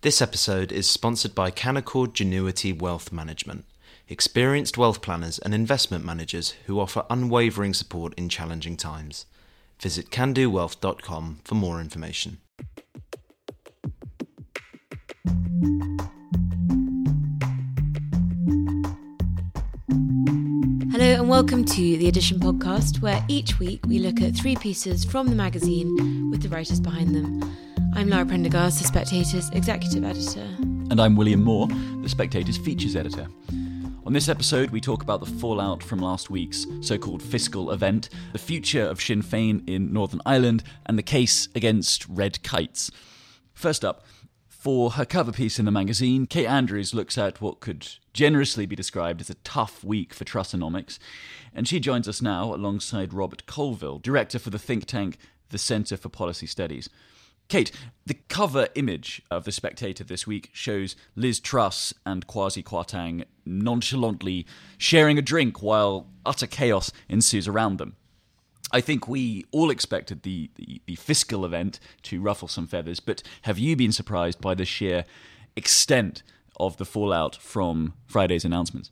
This episode is sponsored by Canaccord Genuity Wealth Management, experienced wealth planners and investment managers who offer unwavering support in challenging times. Visit canaccordwealth.com for more information. Hello and welcome to the Edition podcast, where each week we look at three pieces from the magazine with the writers behind them. I'm Lara Prendergast, the Spectator's executive editor. And I'm William Moore, the Spectator's features editor. On this episode, we talk about the fallout from last week's so called fiscal event, the future of Sinn Féin in Northern Ireland, and the case against red kites. First up, for her cover piece in the magazine, Kate Andrews looks at what could generously be described as a tough week for Trussonomics, and she joins us now alongside Robert Colvile, director for the think tank the Centre for Policy Studies. Kate, the cover image of The Spectator this week shows Liz Truss and Kwasi Kwarteng nonchalantly sharing a drink while utter chaos ensues around them. I think we all expected the, the, the, fiscal event to ruffle some feathers, but have you been surprised by the sheer extent of the fallout from Friday's announcements?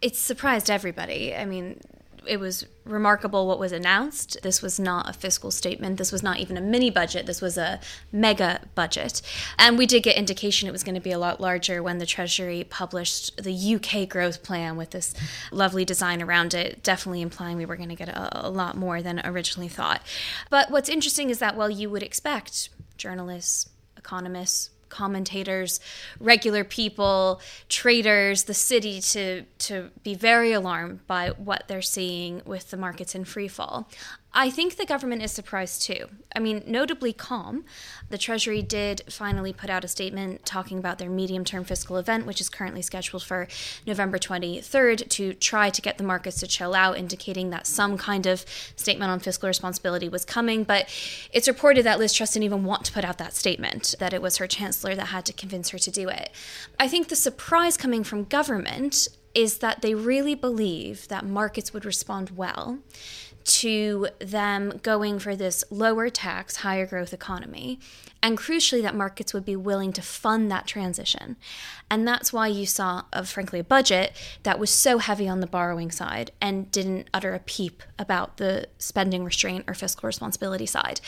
It's surprised everybody. I mean, it was remarkable what was announced. This was not a fiscal statement. This was not even a mini budget. This was a mega budget. And we did get indication it was going to be a lot larger when the Treasury published the UK growth plan with this lovely design around it, definitely implying we were going to get a, a lot more than originally thought. But what's interesting is that while you would expect journalists, economists, commentators, regular people, traders, the city to to be very alarmed by what they're seeing with the markets in free fall. I think the government is surprised too. I mean, notably calm. The Treasury did finally put out a statement talking about their medium term fiscal event, which is currently scheduled for November 23rd, to try to get the markets to chill out, indicating that some kind of statement on fiscal responsibility was coming. But it's reported that Liz Truss didn't even want to put out that statement, that it was her chancellor that had to convince her to do it. I think the surprise coming from government is that they really believe that markets would respond well to them going for this lower tax, higher growth economy and crucially that markets would be willing to fund that transition. And that's why you saw of frankly a budget that was so heavy on the borrowing side and didn't utter a peep about the spending restraint or fiscal responsibility side.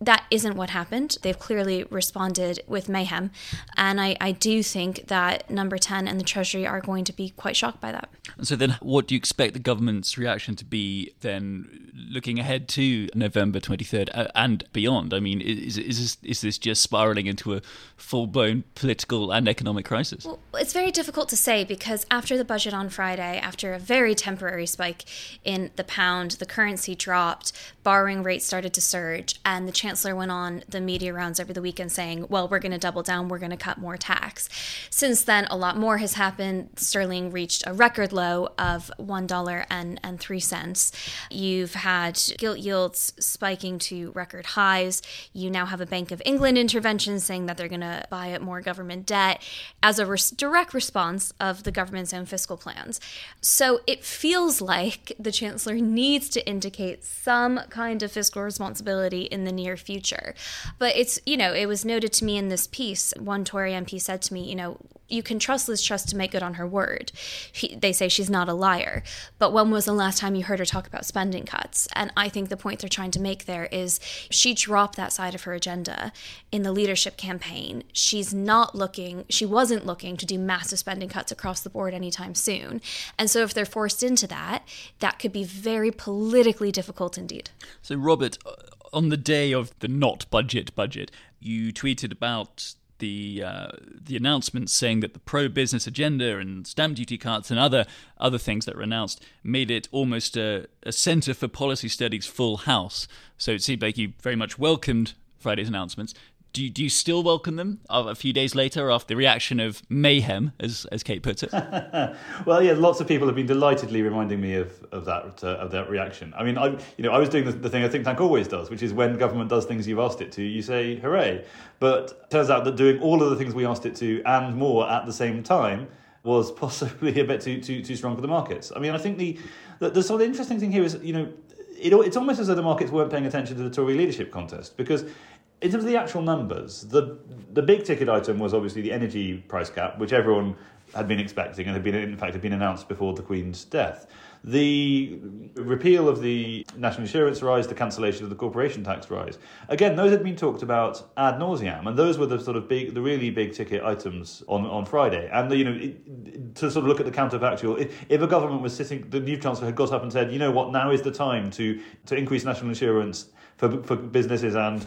That isn't what happened. They've clearly responded with mayhem. And i, I do think that number 10 and the treasury are going to be quite shocked by that. And so then what do you expect the government's reaction to be then looking ahead to november 23rd uh, and beyond? I mean is, is, this, is this just spiraling into a full blown political and economic crisis? Well, it's very difficult to say because after the budget on Friday, after a very temporary spike in the pound, the currency dropped, borrowing rates started to surge, and the chancellor went on the media rounds over the weekend saying, Well, we're going to double down, we're going to cut more tax. Since then, a lot more has happened. Sterling reached a record low of $1.03. You've had gilt yields spiking to record highs. You now have a Bank of England intervention saying that they're going to buy up more government debt as a res- direct response of the government's own fiscal plans. So it feels like the chancellor needs to indicate some kind of fiscal responsibility in the near future. But it's, you know, it was noted to me in this piece, one Tory MP said to me, you know, you can trust Liz Truss to make good on her word. He, they say she's not a liar. But when was the last time you heard her talk about spending cuts? And I think the point they're trying to make there is she dropped that side of her agenda in the leadership campaign. She's not looking, she wasn't looking to do massive spending cuts across the board anytime soon. And so if they're forced into that, that could be very politically difficult indeed. So, Robert, on the day of the not budget budget, you tweeted about the uh, the announcements saying that the pro business agenda and stamp duty cuts and other other things that were announced made it almost a, a centre for policy studies full house. So it seemed like you very much welcomed Friday's announcements do you, do you still welcome them a few days later after the reaction of mayhem, as, as Kate puts it? well, yeah, lots of people have been delightedly reminding me of, of that uh, of that reaction. I mean, I you know I was doing the, the thing a think tank always does, which is when government does things you've asked it to, you say hooray. But turns out that doing all of the things we asked it to and more at the same time was possibly a bit too too too strong for the markets. I mean, I think the the, the sort of interesting thing here is you know it, it's almost as though the markets weren't paying attention to the Tory leadership contest because in terms of the actual numbers, the the big ticket item was obviously the energy price cap, which everyone had been expecting and had been in fact had been announced before the Queen's death. The repeal of the national insurance rise, the cancellation of the corporation tax rise. Again, those had been talked about ad nauseam, and those were the sort of big, the really big ticket items on, on Friday. And the, you know, it, to sort of look at the counterfactual, if, if a government was sitting, the new chancellor had got up and said, you know what, now is the time to to increase national insurance for for businesses and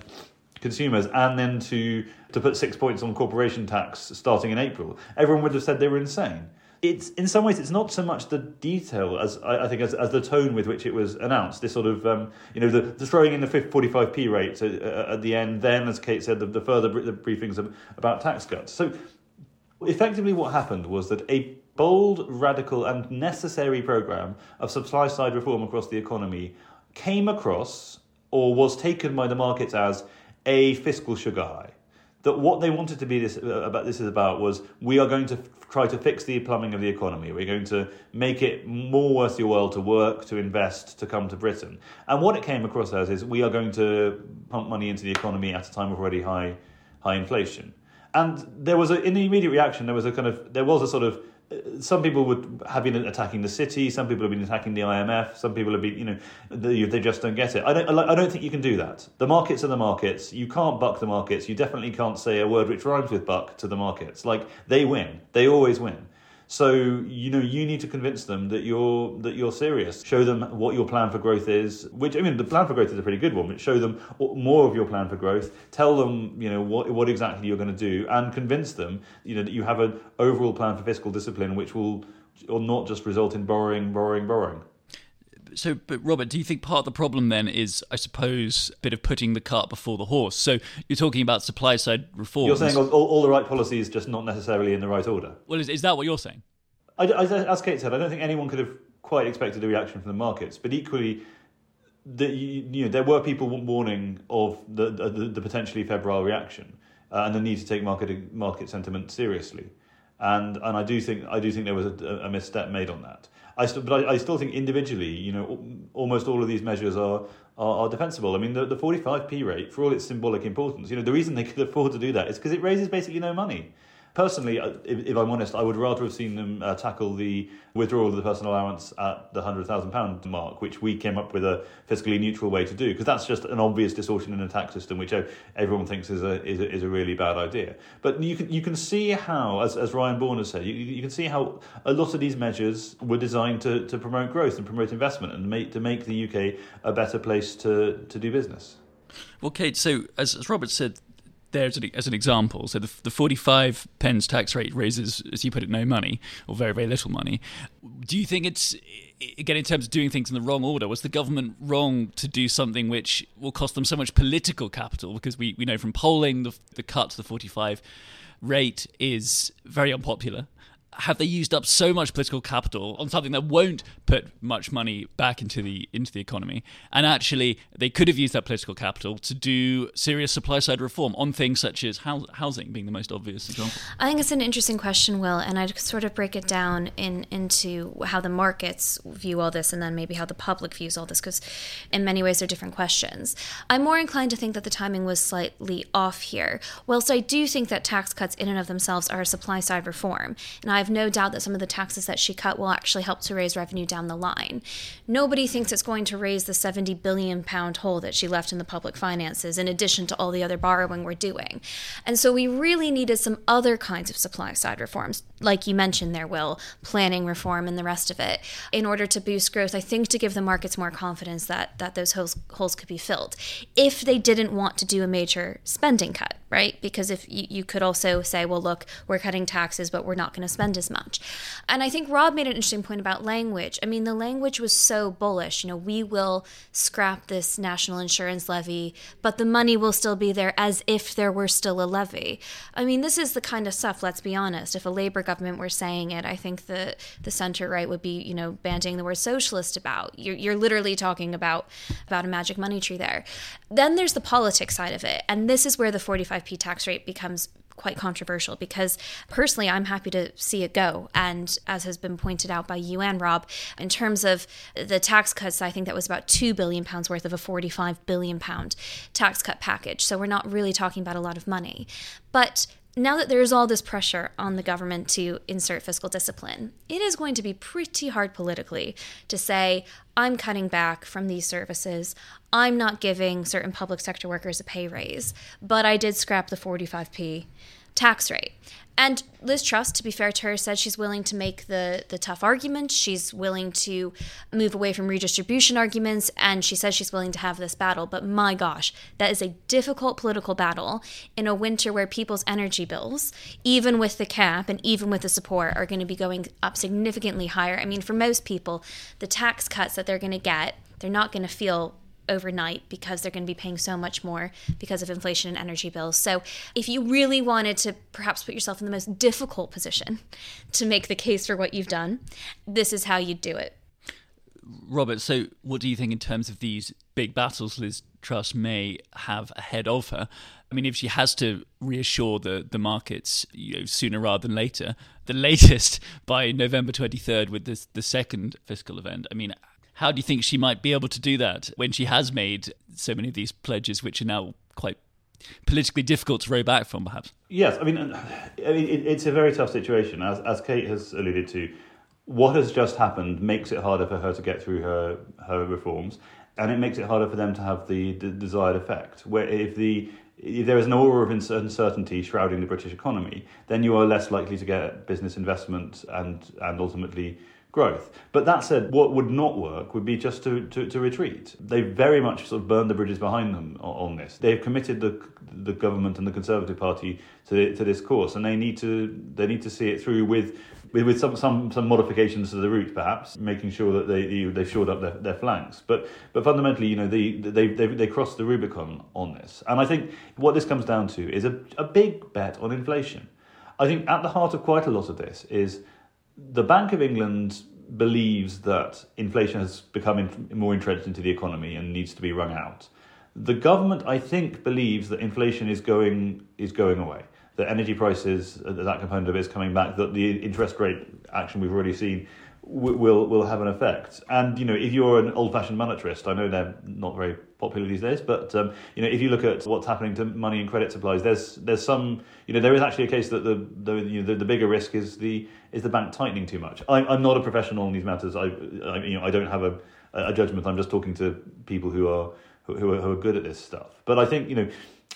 consumers and then to to put six points on corporation tax starting in April, everyone would have said they were insane. It's in some ways it's not so much the detail as I, I think as, as the tone with which it was announced. This sort of um, you know the, the throwing in the forty five p rate at, at the end. Then, as Kate said, the, the further the briefings about tax cuts. So effectively, what happened was that a bold, radical, and necessary program of supply side reform across the economy came across or was taken by the markets as a fiscal sugar high. That what they wanted to be this uh, about this is about was we are going to try to fix the plumbing of the economy. We're going to make it more worth your while to work, to invest, to come to Britain. And what it came across as is we are going to pump money into the economy at a time of already high high inflation. And there was a in the immediate reaction there was a kind of there was a sort of some people would have been attacking the city. Some people have been attacking the IMF. Some people have been, you know, they, they just don't get it. I don't. I don't think you can do that. The markets are the markets. You can't buck the markets. You definitely can't say a word which rhymes with buck to the markets. Like they win. They always win. So you know you need to convince them that you're that you're serious. Show them what your plan for growth is. Which I mean, the plan for growth is a pretty good one. But show them more of your plan for growth. Tell them you know what what exactly you're going to do, and convince them you know that you have an overall plan for fiscal discipline, which will or not just result in borrowing, borrowing, borrowing so, but Robert, do you think part of the problem then is, I suppose, a bit of putting the cart before the horse? So you're talking about supply side reforms. You're saying all, all, the right policies, just not necessarily in the right order. Well, is, is that what you're saying? I, I, as Kate said, I don't think anyone could have quite expected a reaction from the markets, but equally, the, you, you know, there were people warning of the, the, the potentially febrile reaction uh, and the need to take market market sentiment seriously, and and I do think I do think there was a, a misstep made on that. I st- but I, I, still think individually, you know, almost all of these measures are, are, are defensible. I mean, the, the 45p rate, for all its symbolic importance, you know, the reason they could afford to do that is because it raises basically no money personally, if, if, I'm honest, I would rather have seen them uh, tackle the withdrawal of the personal allowance at the £100,000 mark, which we came up with a fiscally neutral way to do, because that's just an obvious distortion in the tax system, which everyone thinks is a, is a, is a really bad idea. But you can, you can see how, as, as Ryan Bourne has said, you, you can see how a lot of these measures were designed to, to promote growth and promote investment and make, to make the UK a better place to, to do business. Well, Kate, so as, as Robert said, there as an, as an example. So the, the 45 pence tax rate raises, as you put it, no money or very, very little money. Do you think it's, again, in terms of doing things in the wrong order, was the government wrong to do something which will cost them so much political capital? Because we, we know from polling the, the cut to the 45 rate is very unpopular have they used up so much political capital on something that won't put much money back into the into the economy? And actually they could have used that political capital to do serious supply side reform on things such as housing being the most obvious example. I think it's an interesting question will and i'd sort of break it down in into how the markets view all this and then maybe how the public views all this because in many ways they're different questions. I'm more inclined to think that the timing was slightly off here whilst i do think that tax cuts in and of themselves are a supply side reform. And i have no doubt that some of the taxes that she cut will actually help to raise revenue down the line. Nobody thinks it's going to raise the 70 billion pound hole that she left in the public finances, in addition to all the other borrowing we're doing. And so we really needed some other kinds of supply side reforms, like you mentioned there, Will, planning reform and the rest of it, in order to boost growth. I think to give the markets more confidence that, that those holes, holes could be filled. If they didn't want to do a major spending cut, right? Because if you, you could also say, well, look, we're cutting taxes, but we're not going to spend as much. And I think Rob made an interesting point about language. I mean, the language was so bullish. You know, we will scrap this national insurance levy, but the money will still be there as if there were still a levy. I mean, this is the kind of stuff, let's be honest. If a Labour government were saying it, I think the, the center right would be, you know, bandying the word socialist about. You're, you're literally talking about, about a magic money tree there. Then there's the politics side of it. And this is where the 45p tax rate becomes quite controversial because personally I'm happy to see it go. And as has been pointed out by you and Rob, in terms of the tax cuts, I think that was about two billion pounds worth of a 45 billion pound tax cut package. So we're not really talking about a lot of money. But now that there is all this pressure on the government to insert fiscal discipline, it is going to be pretty hard politically to say, I'm cutting back from these services. I'm not giving certain public sector workers a pay raise, but I did scrap the 45p tax rate. And Liz Truss, to be fair to her, said she's willing to make the, the tough arguments. She's willing to move away from redistribution arguments, and she says she's willing to have this battle. But my gosh, that is a difficult political battle in a winter where people's energy bills, even with the cap and even with the support, are going to be going up significantly higher. I mean, for most people, the tax cuts that they're going to get, they're not going to feel overnight because they're going to be paying so much more because of inflation and energy bills. So, if you really wanted to perhaps put yourself in the most difficult position to make the case for what you've done, this is how you'd do it. Robert, so what do you think in terms of these big battles Liz Truss may have ahead of her? I mean, if she has to reassure the, the markets you know, sooner rather than later, the latest by November 23rd with this, the second fiscal event, I mean, how do you think she might be able to do that when she has made so many of these pledges, which are now quite politically difficult to row back from, perhaps? Yes, I mean, I mean it's a very tough situation. As, as Kate has alluded to, what has just happened makes it harder for her to get through her, her reforms, and it makes it harder for them to have the, the desired effect. Where if the if there is an aura of uncertainty shrouding the British economy, then you are less likely to get business investment and and ultimately growth. But that said, what would not work would be just to, to, to retreat. They very much sort of burned the bridges behind them on, on this. They've committed the the government and the Conservative Party to to this course, and they need to they need to see it through with with, some, some some modifications to the route, perhaps making sure that they they've shored up their, their flanks. But but fundamentally, you know, they they they they crossed the Rubicon on this, and I think what this comes down to is a a big bet on inflation. I think at the heart of quite a lot of this is the Bank of England believes that inflation has become in, more entrenched into the economy and needs to be wrung out. The government, I think, believes that inflation is going is going away. That energy prices, that component of it is coming back. That the interest rate action we've already seen will will have an effect. And you know, if you're an old-fashioned monetarist, I know they're not very popular these days, but um, you know, if you look at what's happening to money and credit supplies, there's there's some you know there is actually a case that the the you know, the, the, bigger risk is the is the bank tightening too much. I'm I'm not a professional in these matters. I, I you know I don't have a a judgment. I'm just talking to people who are who are, who are good at this stuff. But I think you know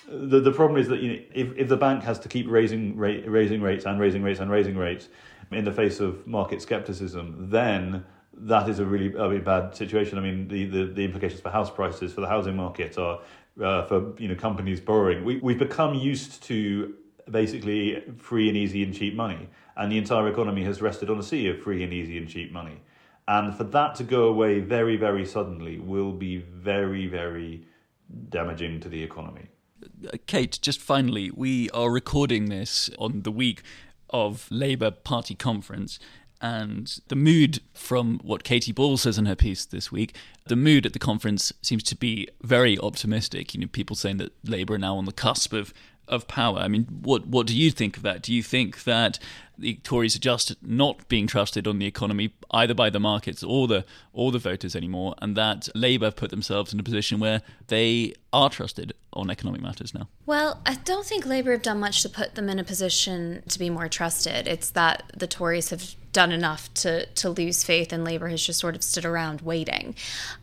the the problem is that you know if if the bank has to keep raising raising rates and raising rates and raising rates in the face of market skepticism, then that is a really, a really bad situation. I mean, the, the, the implications for house prices, for the housing market, are uh, for you know companies borrowing. We we've become used to basically free and easy and cheap money, and the entire economy has rested on a sea of free and easy and cheap money. And for that to go away very, very suddenly will be very, very damaging to the economy. Uh, Kate, just finally, we are recording this on the week of Labour Party conference. And the mood, from what Katy Balls says in her piece this week, the mood at the conference seems to be very optimistic. You know, people saying that Labour are now on the cusp of of power. I mean, what what do you think of that? Do you think that the Tories are just not being trusted on the economy either by the markets or the or the voters anymore, and that Labour have put themselves in a position where they are trusted on economic matters now? Well, I don't think Labour have done much to put them in a position to be more trusted. It's that the Tories have done enough to to lose faith and Labour has just sort of stood around waiting.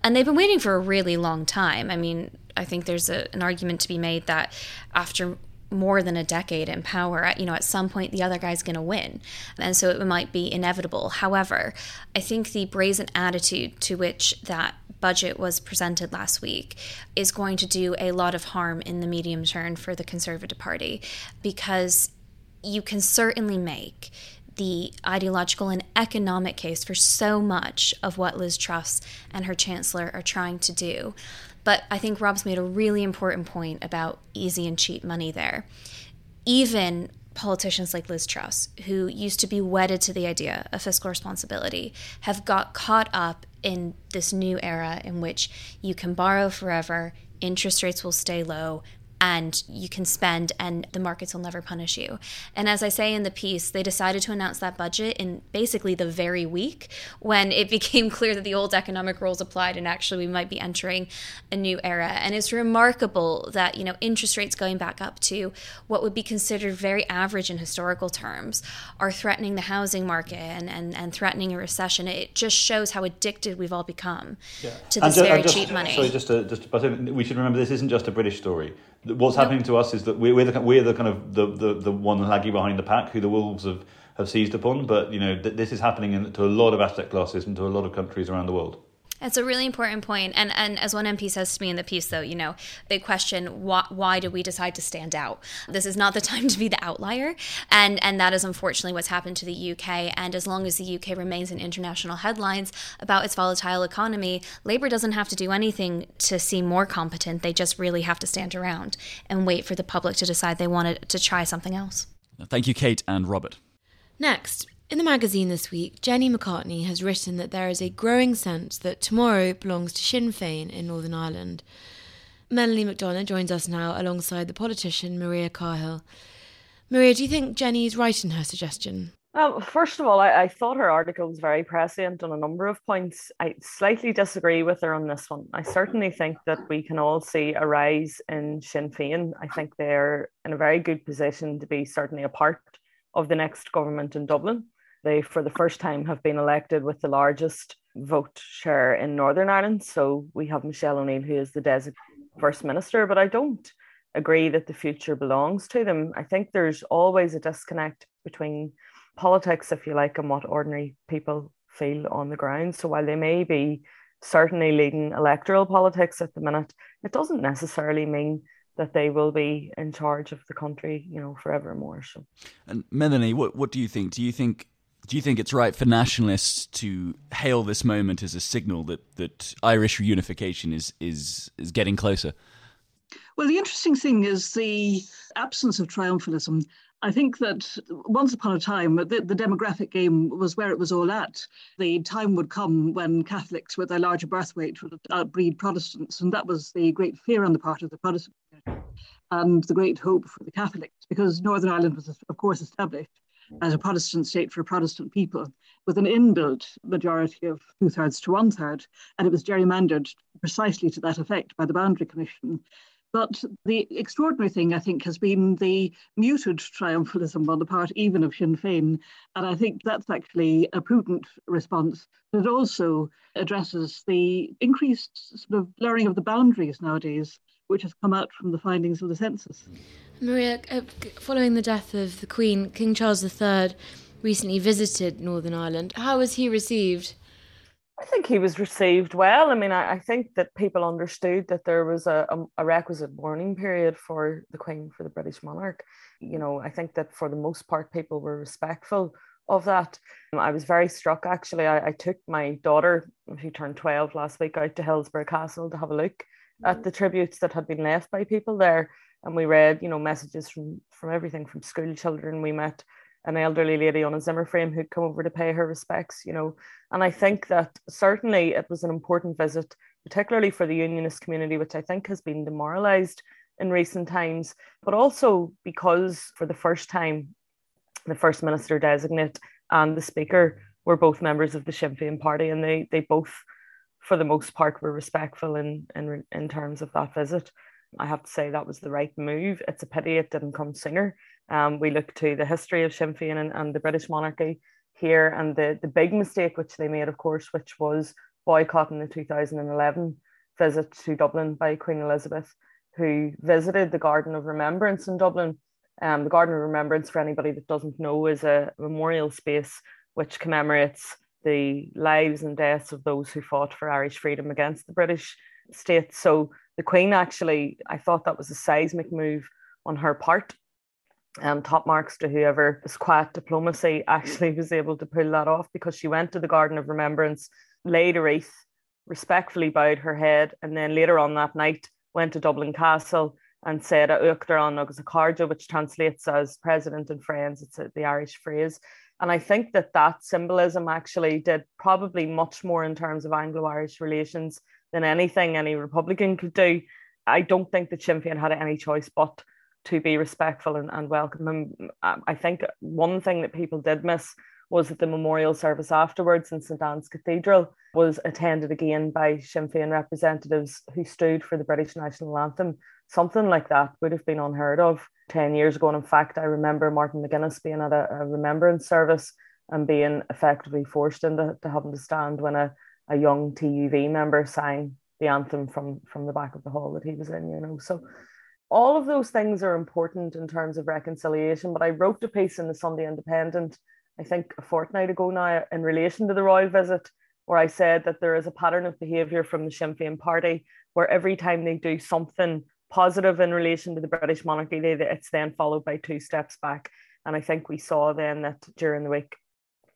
And they've been waiting for a really long time. I mean, I think there's a, an argument to be made that after more than a decade in power, you know, at some point the other guy's going to win. And so it might be inevitable. However, I think the brazen attitude to which that budget was presented last week is going to do a lot of harm in the medium term for the Conservative Party because you can certainly make the ideological and economic case for so much of what Liz Truss and her chancellor are trying to do. But I think Rob's made a really important point about easy and cheap money there. Even politicians like Liz Truss, who used to be wedded to the idea of fiscal responsibility, have got caught up in this new era in which you can borrow forever, interest rates will stay low, and you can spend and the markets will never punish you. And as I say in the piece, they decided to announce that budget in basically the very week when it became clear that the old economic rules applied and actually we might be entering a new era. And it's remarkable that, you know, interest rates going back up to what would be considered very average in historical terms are threatening the housing market and, and, and threatening a recession. It just shows how addicted we've all become yeah. to this just, very just, cheap money. Sorry, just to, just to, we should remember this isn't just a British story what's happening to us is that we're, we're the we're the kind of the, the, the one laggy behind the pack who the wolves have, have seized upon. But you know th- this is happening in, to a lot of asset classes and to a lot of countries around the world. It's a really important point. And, and as one MP says to me in the piece, though, you know, they question why, why did we decide to stand out? This is not the time to be the outlier. And, and that is unfortunately what's happened to the UK. And as long as the UK remains in international headlines about its volatile economy, Labour doesn't have to do anything to seem more competent. They just really have to stand around and wait for the public to decide they wanted to try something else. Thank you, Kate and Robert. Next, in the magazine this week, Jenny McCartney has written that there is a growing sense that tomorrow belongs to Sinn Féin in Northern Ireland. Melanie McDonagh joins us now alongside the politician Mairia Cahill. Mairia, do you think Jenny is right in her suggestion? Well, first of all, I, I, thought her article was very prescient on a number of points. I slightly disagree with her on this one. I certainly think that we can all see a rise in Sinn Féin. I think they're in a very good position to be certainly a part of the next government in Dublin. They, for the first time, have been elected with the largest vote share in Northern Ireland. So we have Michelle O'Neill, who is the designated First Minister, but I don't agree that the future belongs to them. I think there's always a disconnect between politics, if you like, and what ordinary people feel on the ground. So while they may be certainly leading electoral politics at the minute, it doesn't necessarily mean that they will be in charge of the country, you know, forevermore. So, and Melanie, what what do you think? Do you think do you think it's right for nationalists to hail this moment as a signal that, that Irish reunification is, is, is getting closer? Well, the interesting thing is the absence of triumphalism. I think that once upon a time, the, the, demographic game was where it was all at. The time would come when Catholics, with their larger birth rate, would outbreed Protestants, and that was the great fear on the part of the Protestant and the great hope for the Catholics, because Northern Ireland was, of course, established as a Protestant state for Protestant people, with an inbuilt majority of two thirds to one third, and it was gerrymandered precisely to that effect by the Boundary Commission. But the extraordinary thing, I think, has been the muted triumphalism on the part even of Sinn Féin. And I think that's actually a prudent response that also addresses the increased sort of blurring of the boundaries nowadays, which has come out from the findings of the census. Mairia, uh, following the death of the Queen, King Charles III recently visited Northern Ireland. How was he received? I think he was received well. I mean, I, I think that people understood that there was a, a, a, requisite mourning period for the Queen, for the British monarch. You know, I think that for the most part, people were respectful of that. I was very struck actually. I, I took my daughter, who turned 12 last week, out to Hillsborough Castle to have a look at mm. the tributes that had been left by people there and we read you know messages from from everything from school children we met an elderly lady on a Zimmer frame who'd come over to pay her respects, you know. And I think that certainly it was an important visit, particularly for the unionist community, which I think has been demoralized in recent times, but also because for the first time, the First Minister designate and the Speaker were both members of the Sinn Féin party, and they they both, for the most part, were respectful in in, in terms of that visit. I have to say that was the right move. It's a pity it didn't come sooner. Um, we look to the history of Sinn Féin and, and the British monarchy here, and the, the big mistake which they made, of course, which was boycotting the 2011 visit to Dublin by Queen Elizabeth, who visited the Garden of Remembrance in Dublin. Um, the Garden of Remembrance, for anybody that doesn't know, is a memorial space which commemorates the lives and deaths of those who fought for Irish freedom against the British state. So the Queen actually, I thought that was a seismic move on her part. Um, top marks to whoever was quiet diplomacy actually was able to pull that off because she went to the Garden of Remembrance, laid a wreath, respectfully bowed her head, and then later on that night went to Dublin Castle and said "A Uachtaran agus which translates as President and Friends. It's the Irish phrase. And I think that that symbolism actually did probably much more in terms of Anglo Irish relations than anything any Republican could do. I don't think that Sinn Féin had any choice but to be respectful and, and welcome him. Um, I think one thing that people did miss was that the memorial service afterwards in St Anne's Cathedral was attended again by Sinn Féin representatives who stood for the British national anthem. Something like that would have been unheard of 10 years ago. And in fact, I remember Martin McGuinness being at a, a remembrance service and being effectively forced into to having to stand when a, a young TUV member sang the anthem from, from the back of the hall that he was in, you know. So all of those things are important in terms of reconciliation. But I wrote a piece in the Sunday Independent, I think a fortnight ago now, in relation to the royal visit, where I said that there is a pattern of behaviour from the Sinn Féin party where every time they do something positive in relation to the British monarchy, they, it's then followed by two steps back. And I think we saw then that during the week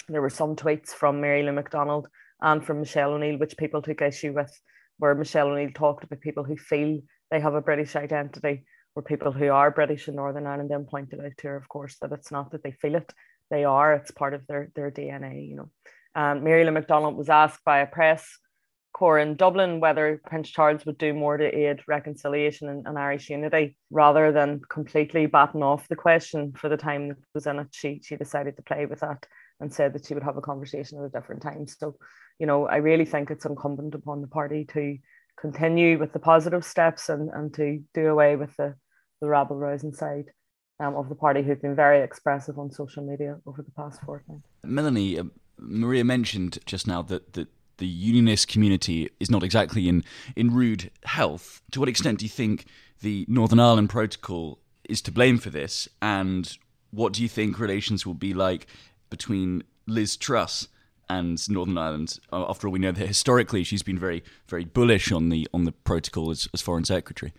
there were some tweets from Mary Lou McDonald and from Michelle O'Neill, which people took issue with, where Michelle O'Neill talked about people who feel they have a British identity, or people who are British in Northern Ireland then pointed out to her, of course, that it's not that they feel it, they are, it's part of their, their DNA, you know. And Mary Lou McDonald was asked by a press corps in Dublin whether Prince Charles would do more to aid reconciliation and, and, Irish unity rather than completely batten off the question for the time that was in it. She she decided to play with that and said that she would have a conversation at a different time. So, you know, I really think it's incumbent upon the party to continue with the positive steps and, and to do away with the, the rabble rousing side um, of the party who've been very expressive on social media over the past fortnight. Melanie, uh, Mairia mentioned just now that, that the unionist community is not exactly in, in rude health. To what extent do you think the Northern Ireland Protocol is to blame for this? And what do you think relations will be like between Liz Truss and Northern Ireland. Uh, after all, we know that historically she's been very, very bullish on the on the protocol as, as foreign secretary.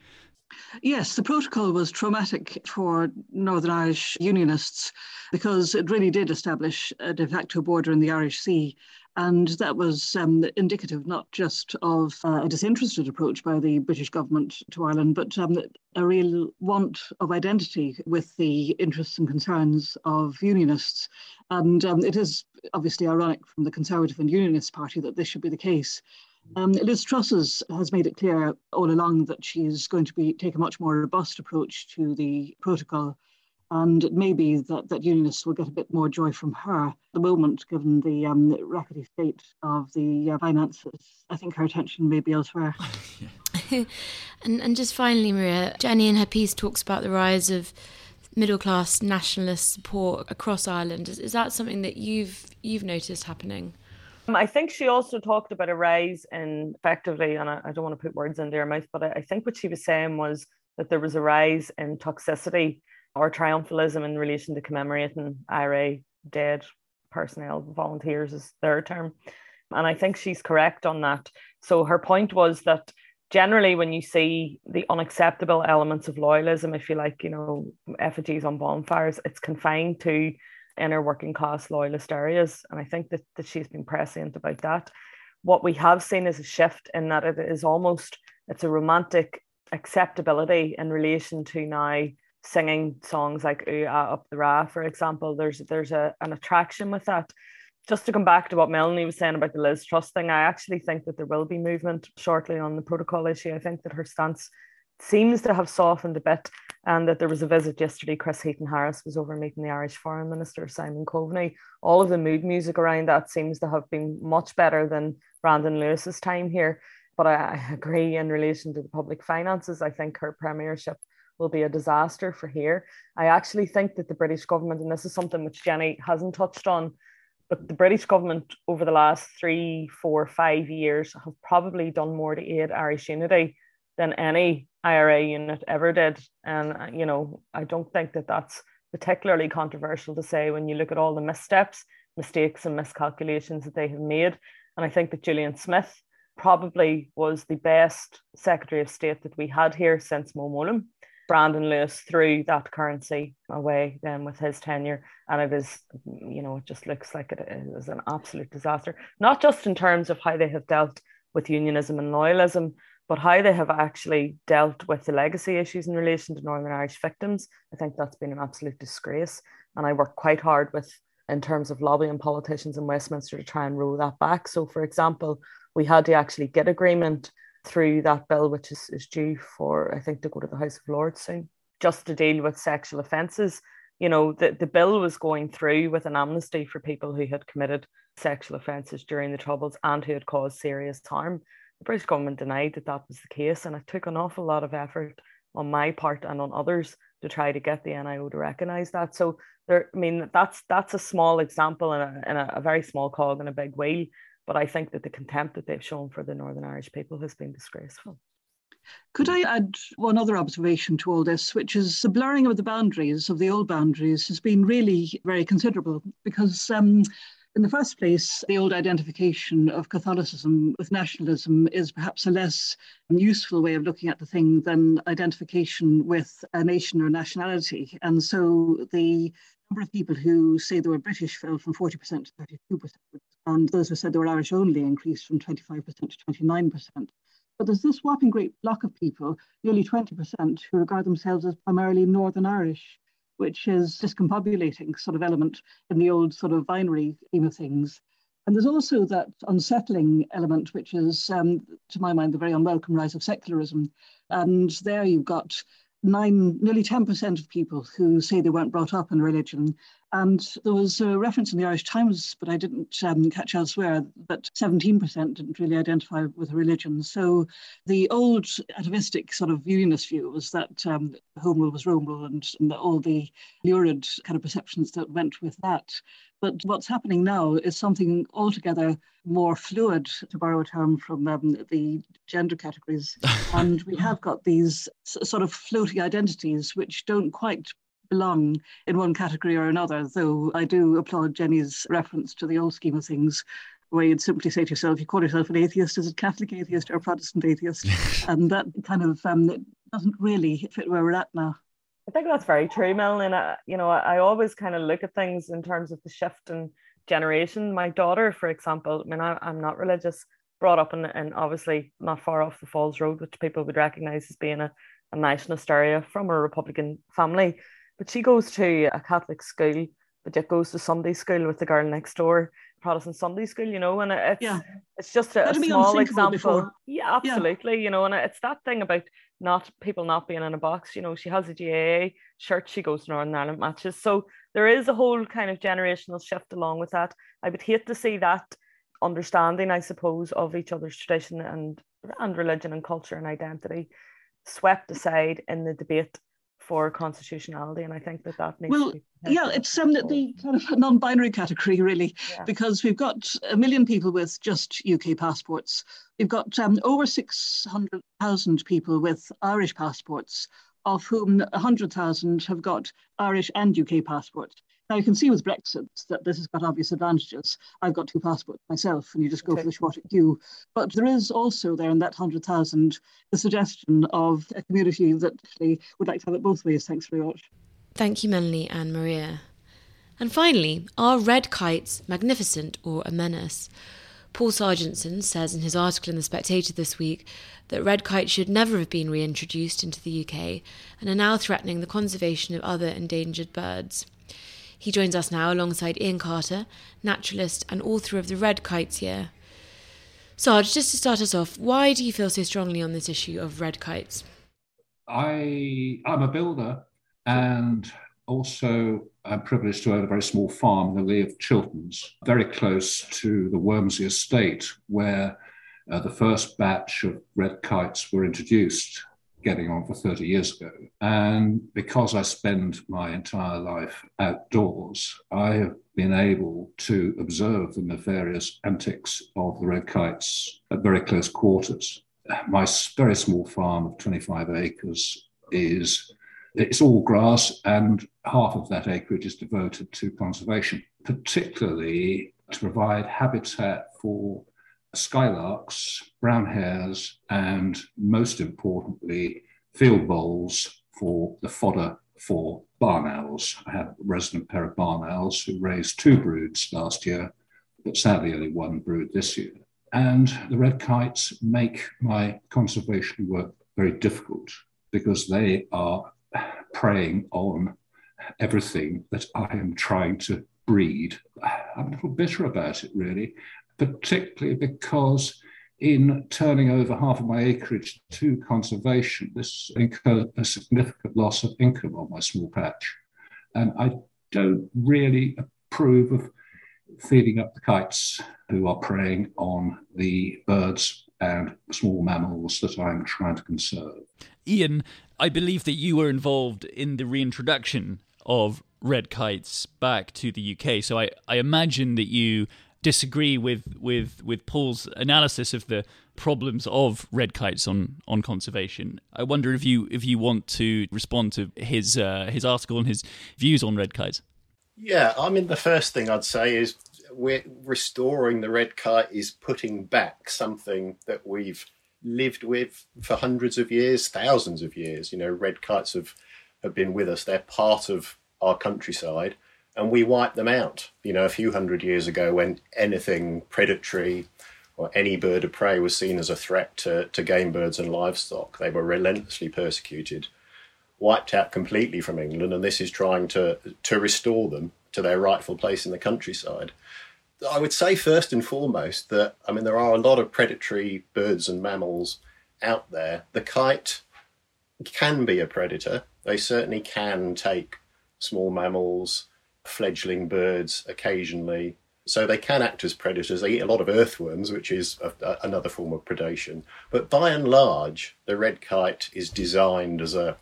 Yes, the protocol was traumatic for Northern Irish Unionists because it really did establish a de facto border in the Irish Sea and that was um, indicative not just of uh, a disinterested approach by the British government to Ireland, but um, a real want of identity with the interests and concerns of unionists. And um, it is obviously ironic from the Conservative and Unionist Party that this should be the case. Um, Liz Truss has made it clear all along that she's going to be take a much more robust approach to the protocol and it may be that, that unionists will get a bit more joy from her at the moment, given the um, rackety state of the uh, finances. I think her attention may be elsewhere. and, and just finally, Mairia, Jenny in her piece talks about the rise of middle class nationalist support across Ireland. Is, is that something that you've you've noticed happening? Um, I think she also talked about a rise in effectively, and I, I don't want to put words in their mouth, but I, I think what she was saying was that there was a rise in toxicity or triumphalism in relation to commemorating IRA dead personnel, volunteers is their term. And I think she's correct on that. So her point was that generally when you see the unacceptable elements of loyalism, if you like, you know, effigies on bonfires, it's confined to inner working class loyalist areas. And I think that, that she's been prescient about that. What we have seen is a shift in that it is almost it's a romantic acceptability in relation to now singing songs like Ooh, ah, Up the Ra, for example. There's there's a, an attraction with that. Just to come back to what Melanie was saying about the Liz Truss thing, I actually think that there will be movement shortly on the protocol issue. I think that her stance seems to have softened a bit and that there was a visit yesterday. Chris Heaton Harris was over meeting the Irish Foreign Minister, Simon Coveney. All of the mood music around that seems to have been much better than Brandon Lewis's time here. But I, I agree in relation to the public finances. I think her premiership will be a disaster for here. I actually think that the British government, and this is something which Jenny hasn't touched on, but the British government over the last three, four, five years have probably done more to aid Irish unity than any IRA unit ever did. And, uh, you know, I don't think that that's particularly controversial to say when you look at all the missteps, mistakes, and miscalculations that they have made. And I think that Julian Smith probably was the best Secretary of State that we had here since Mo Mowlam. Brandon Lewis threw that currency away then with his tenure. And it is, you know, it just looks like it is an absolute disaster, not just in terms of how they have dealt with unionism and loyalism, but how they have actually dealt with the legacy issues in relation to Northern Irish victims. I think that's been an absolute disgrace. And I work quite hard with, in terms of lobbying politicians in Westminster to try and roll that back. So, for example, we had to actually get agreement through that bill, which is, is due for, I think, to go to the House of Lords soon, just to deal with sexual offences. You know, the, the bill was going through with an amnesty for people who had committed sexual offences during the Troubles and who had caused serious harm. The British government denied that that was the case, and it took an awful lot of effort on my part and on others to try to get the NIO to recognise that. So there, I mean, that's that's a small example and a, and a, very small cog in a big wheel. But I think that the contempt that they've shown for the Northern Irish people has been disgraceful. Could I add one other observation to all this, which is the blurring of the boundaries, of the old boundaries, has been really very considerable because um, in the first place, the old identification of Catholicism with nationalism is perhaps a less useful way of looking at the thing than identification with a nation or nationality. And so the number of people who say they were British fell from 40% to 32%, and those who said they were Irish only increased from 25% to 29%. But there's this whopping great block of people, nearly 20%, who regard themselves as primarily Northern Irish which is discombobulating sort of element in the old sort of binary scheme of things. And there's also that unsettling element, which is, um, to my mind, the very unwelcome rise of secularism. And there you've got nine, nearly 10% of people who say they weren't brought up in religion. And there was a reference in the Irish Times, but I didn't um, catch elsewhere, that 17% didn't really identify with religion. So the old atavistic sort of unionist view was that um, home rule was Rome rule and, and all the lurid kind of perceptions that went with that. But what's happening now is something altogether more fluid, to borrow a term from um, the gender categories. and we have got these sort of floaty identities which don't quite belong in one category or another, though I do applaud Jenny's reference to the old scheme of things where you'd simply say to yourself, you call yourself an atheist, is it Catholic atheist or Protestant atheist? and that kind of um, doesn't really fit where we're at now. I think that's very true, Melanie. And, you know, I always kind of look at things in terms of the shift in generation. My daughter, for example, I mean, I, am not religious, brought up in, in obviously not far off the Falls Road, which people would recognize as being a, a nationalist area from a Republican family. But she goes to a Catholic school, but yet goes to Sunday school with the girl next door, Protestant Sunday school, you know, and it's yeah. it's just a, a small example. Before. Yeah, absolutely, yeah. you know, and it's that thing about not people not being in a box. You know, she has a GAA shirt, she goes to Northern Ireland matches. So there is a whole kind of generational shift along with that. I would hate to see that understanding, I suppose, of each other's tradition and and religion and culture and identity swept aside in the debate for constitutionality, and I think that that needs well, yeah, it's um, the kind of non-binary category really, yeah. because we've got a million people with just UK passports. We've got um, over six hundred thousand people with Irish passports, of whom 100,000 have got Irish and UK passports. Now you can see with Brexit that this has got obvious advantages. I've got two passports myself, and you just go okay. for the shorter queue. But there is also there in that 100,000 the suggestion of a community that actually would like to have it both ways. Thanks very much. Thank you, Melanie and Mairia. And finally, are red kites magnificent or a menace? Paul Sargeantson says in his article in The Spectator this week that red kites should never have been reintroduced into the UK and are now threatening the conservation of other endangered birds. He joins us now alongside Ian Carter, naturalist and author of The Red Kites Year. Sarge, just to start us off, why do you feel so strongly on this issue of red kites? I, I'm a builder and also I'm privileged to own a very small farm in the Lee of Chilterns, very close to the Wormsley estate, where uh, the first batch of red kites were introduced, getting on for 30 years ago. And because I spend my entire life outdoors, I have been able to observe the nefarious antics of the red kites at very close quarters. My very small farm of 25 acres is it's all grass, and half of that acreage is devoted to conservation, particularly to provide habitat for skylarks, brown hares, and most importantly, field voles for the fodder for barn owls. I have a resident pair of barn owls who raised two broods last year, but sadly only one brood this year. And the red kites make my conservation work very difficult because they are preying on everything that I am trying to breed. I'm a little bitter about it, really, particularly because in turning over half of my acreage to conservation, this incurred a significant loss of income on my small patch. And I don't really approve of feeding up the kites who are preying on the birds and small mammals that I'm trying to conserve. Ian, I believe that you were involved in the reintroduction of red kites back to the UK. So I, I imagine that you disagree with, with, with Paul's analysis of the problems of red kites on, on conservation. I wonder if you if you want to respond to his uh, his article and his views on red kites. Yeah, I mean the first thing I'd say is we're restoring the red kite is putting back something that we've lived with for hundreds of years, thousands of years. You know, red kites have, have been with us. They're part of our countryside and we wiped them out. You know, a few hundred years ago when anything predatory or any bird of prey was seen as a threat to, to game birds and livestock, they were relentlessly persecuted, wiped out completely from England, and this is trying to, to restore them to their rightful place in the countryside. I would say first and foremost that I mean there are a lot of predatory birds and mammals out there. The kite can be a predator. They certainly can take small mammals, fledgling birds occasionally. So they can act as predators. They eat a lot of earthworms, which is a, a, another form of predation. But by and large, the red kite is designed as a,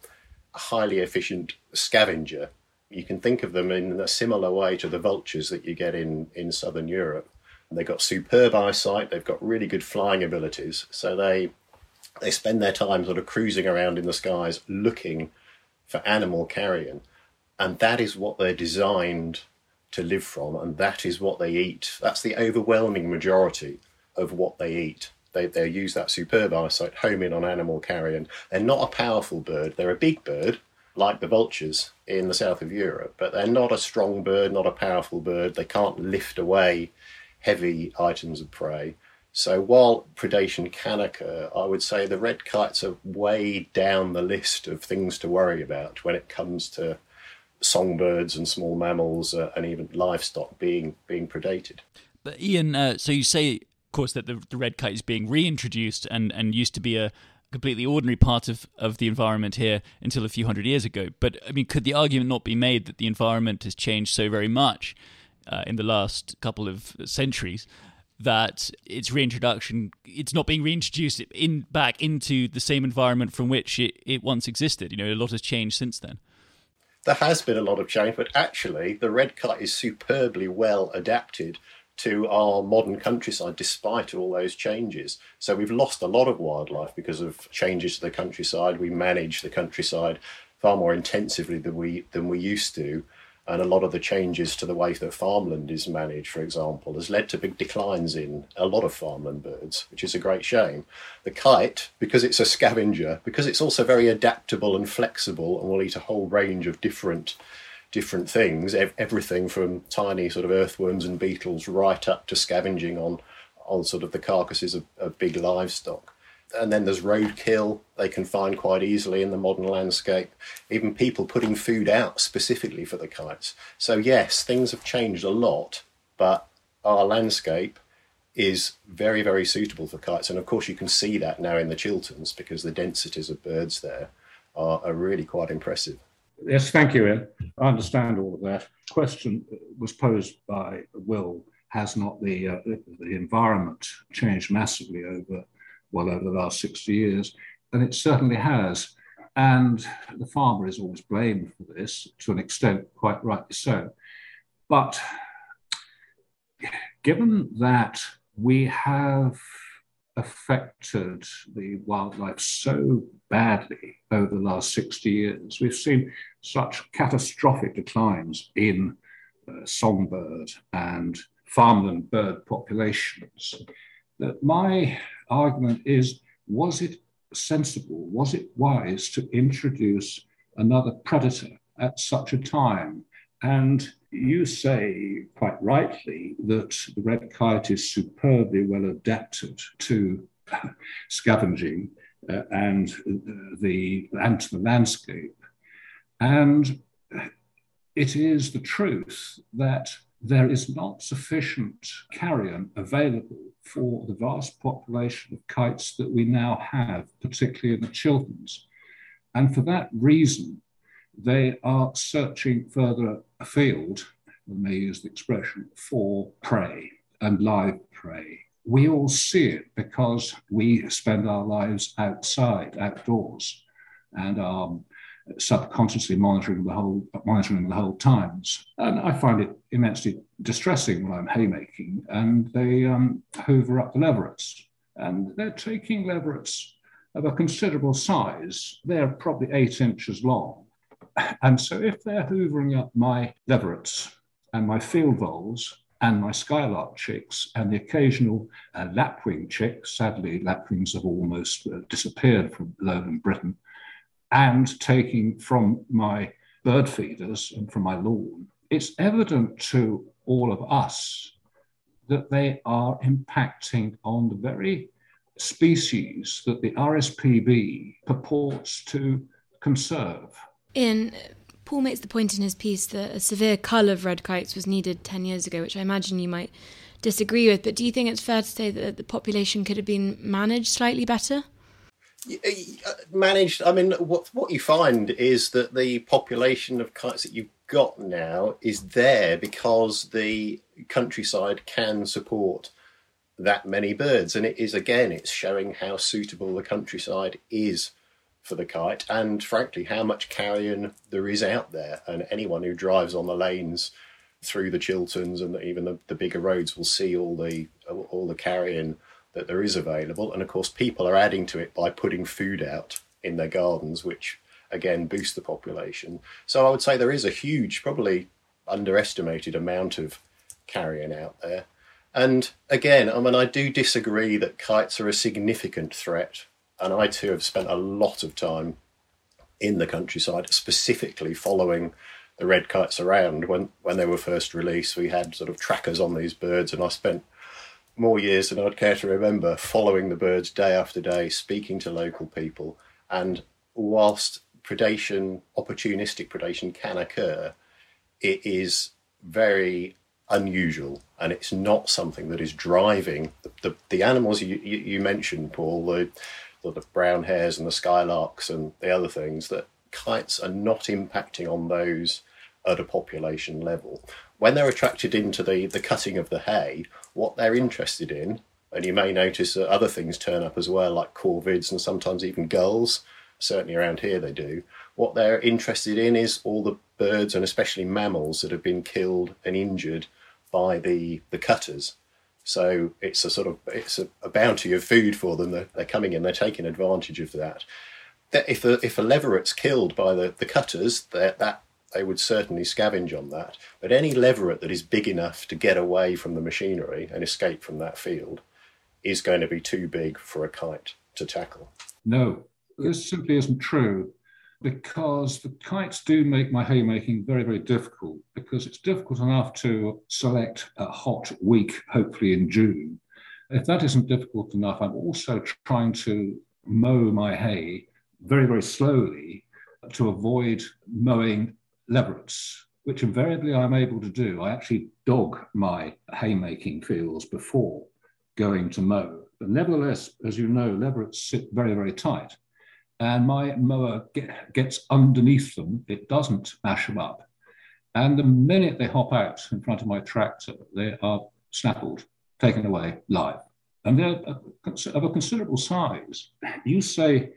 highly efficient scavenger you can think of them in a similar way to the vultures that you get in, in southern Europe. They've got superb eyesight, they've got really good flying abilities, so they they spend their time sort of cruising around in the skies looking for animal carrion, and that is what they're designed to live from, and that is what they eat. That's the overwhelming majority of what they eat. They, they use that superb eyesight, home in on animal carrion. They're not a powerful bird. They're a big bird, like the vultures in the south of Europe, but they're not a strong bird, not a powerful bird. They can't lift away heavy items of prey. So while predation can occur, I would say the red kites are way down the list of things to worry about when it comes to songbirds and small mammals uh, and even livestock being being predated. But Ian, uh, so you say, of course, that the, the red kite is being reintroduced and, and used to be a, completely ordinary part of, of the environment here until a few hundred years ago. But I mean, could the argument not be made that the environment has changed so very much uh, in the last couple of centuries that its reintroduction, it's not being reintroduced in back into the same environment from which it, it once existed? You know, a lot has changed since then. There has been a lot of change, but actually, the red kite is superbly well adapted to our modern countryside despite all those changes. So we've lost a lot of wildlife because of changes to the countryside. We manage the countryside far more intensively than we than we used to. And a lot of the changes to the way that farmland is managed, for example, has led to big declines in a lot of farmland birds, which is a great shame. The kite, because it's a scavenger, because it's also very adaptable and flexible and will eat a whole range of different different things, everything from tiny sort of earthworms and beetles right up to scavenging on on sort of the carcasses of, of big livestock. And then there's roadkill they can find quite easily in the modern landscape. Even people putting food out specifically for the kites. So yes, things have changed a lot, but our landscape is very, very suitable for kites. And of course, you can see that now in the Chilterns because the densities of birds there are, are really quite impressive. Yes, thank you, Ian. I understand all of that. Question was posed by Will: Has not the uh, the environment changed massively over well over the last sixty years? And it certainly has. And the farmer is always blamed for this to an extent, quite rightly so. But given that we have affected the wildlife so badly over the last 60 years. We've seen such catastrophic declines in uh, songbird and farmland bird populations that my argument is was it sensible, was it wise to introduce another predator at such a time? And you say quite rightly that the red kite is superbly well adapted to scavenging uh, and uh, the and the landscape. And it is the truth that there is not sufficient carrion available for the vast population of kites that we now have, particularly in the Chilterns. And for that reason, they are searching further afield, we may use the expression, for prey and live prey. We all see it because we spend our lives outside, outdoors, and are subconsciously monitoring the whole monitoring the whole times. And I find it immensely distressing when I'm haymaking and they um, hoover up the leverets. And they're taking leverets of a considerable size. They're probably eight inches long. And so if they're hoovering up my leverets and my field voles and my skylark chicks and the occasional uh, lapwing chick, sadly lapwings have almost uh, disappeared from lowland Britain, and taking from my bird feeders and from my lawn, it's evident to all of us that they are impacting on the very species that the RSPB purports to conserve. In Paul makes the point in his piece that a severe cull of red kites was needed 10 years ago, which I imagine you might disagree with. But do you think it's fair to say that the population could have been managed slightly better? Uh, managed. I mean, what what you find is that the population of kites that you've got now is there because the countryside can support that many birds, and it is again, it's showing how suitable the countryside is for the kite, and frankly, how much carrion there is out there. And anyone who drives on the lanes through the Chilterns and even the, the bigger roads will see all the all the carrion that there is available. And of course, people are adding to it by putting food out in their gardens, which again boosts the population. So I would say there is a huge, probably underestimated amount of carrion out there. And again, I mean, I do disagree that kites are a significant threat. And I too have spent a lot of time in the countryside, specifically following the red kites around. When, when they were first released, we had sort of trackers on these birds, and I spent more years than I'd care to remember following the birds day after day, speaking to local people. And whilst predation, opportunistic predation can occur, it is very unusual and it's not something that is driving the, the, the animals you, you, you, mentioned, Paul, the, the brown hares and the skylarks and the other things, that kites are not impacting on those at a population level. When they're attracted into the, the cutting of the hay, what they're interested in, and you may notice that other things turn up as well, like corvids and sometimes even gulls. Certainly around here they do. What they're interested in is all the birds and especially mammals that have been killed and injured by the, the cutters. So it's a sort of it's a, a bounty of food for them. They're, they're, coming in, they're taking advantage of that. that if a, if a leveret's killed by the, the cutters, that that they would certainly scavenge on that. But any leveret that is big enough to get away from the machinery and escape from that field is going to be too big for a kite to tackle. No, this simply isn't true because the kites do make my haymaking very, very difficult because it's difficult enough to select a hot week, hopefully in June. If that isn't difficult enough, I'm also trying to mow my hay very, very slowly to avoid mowing leverets, which invariably I'm able to do. I actually dog my haymaking fields before going to mow. But nevertheless, as you know, leverets sit very, very tight. And my mower get, gets underneath them, it doesn't mash them up. And the minute they hop out in front of my tractor, they are snaffled, taken away live. And they're of a considerable size. You say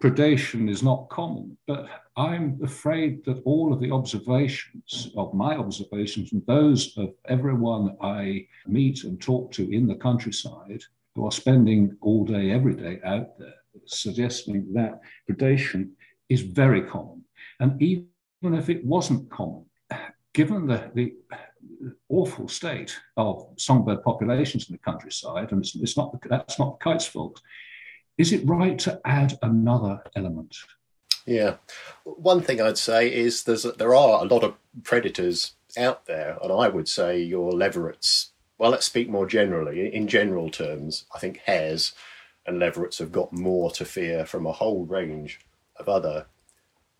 predation is not common, but I'm afraid that all of the observations of my observations and those of everyone I meet and talk to in the countryside who are spending all day, every day out there, suggesting that predation is very common. And even if it wasn't common, given the, the awful state of songbird populations in the countryside, and it's, it's not that's not the kite's fault, is it right to add another element? Yeah. One thing I'd say is there's there are a lot of predators out there, and I would say your leverets. Well, let's speak more generally. In general terms, I think hares and leverets have got more to fear from a whole range of other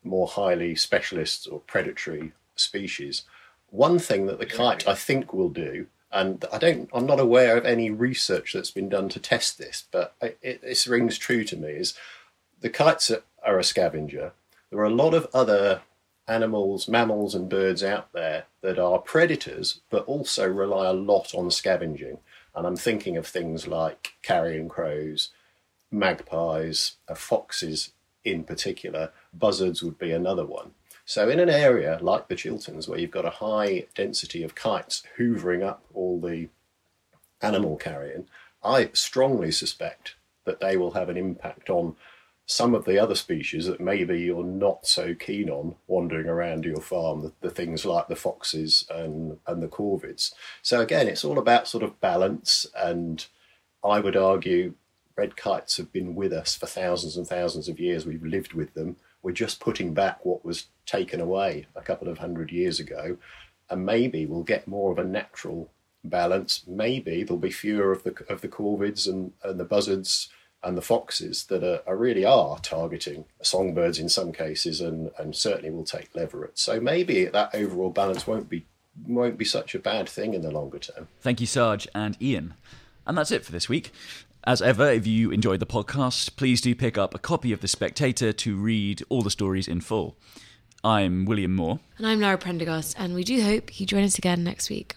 more highly specialist or predatory species. One thing that the kite I think will do, and I don't, I'm not aware of any research that's been done to test this, but it, it, this rings true to me, is the kites are, a scavenger. There are a lot of other animals, mammals, and birds out there that are predators, but also rely a lot on scavenging. And I'm thinking of things like carrion crows, magpies, uh, foxes in particular. Buzzards would be another one. So, in an area like the Chilterns, where you've got a high density of kites hoovering up all the animal carrion, I strongly suspect that they will have an impact on some of the other species that maybe you're not so keen on wandering around your farm, the, the, things like the foxes and, and the corvids. So again, it's all about sort of balance, and I would argue red kites have been with us for thousands and thousands of years. We've lived with them. We're just putting back what was taken away a couple of hundred years ago, and maybe we'll get more of a natural balance. Maybe there'll be fewer of the of the corvids and, and the buzzards and the foxes that are, are, really are targeting songbirds in some cases and, and certainly will take leveret. So maybe that overall balance won't be won't be such a bad thing in the longer term. Thank you, Sarge and Ian. And that's it for this week. As ever, if you enjoyed the podcast, please do pick up a copy of The Spectator to read all the stories in full. I'm William Moore. And I'm Lara Prendergast, and we do hope you join us again next week.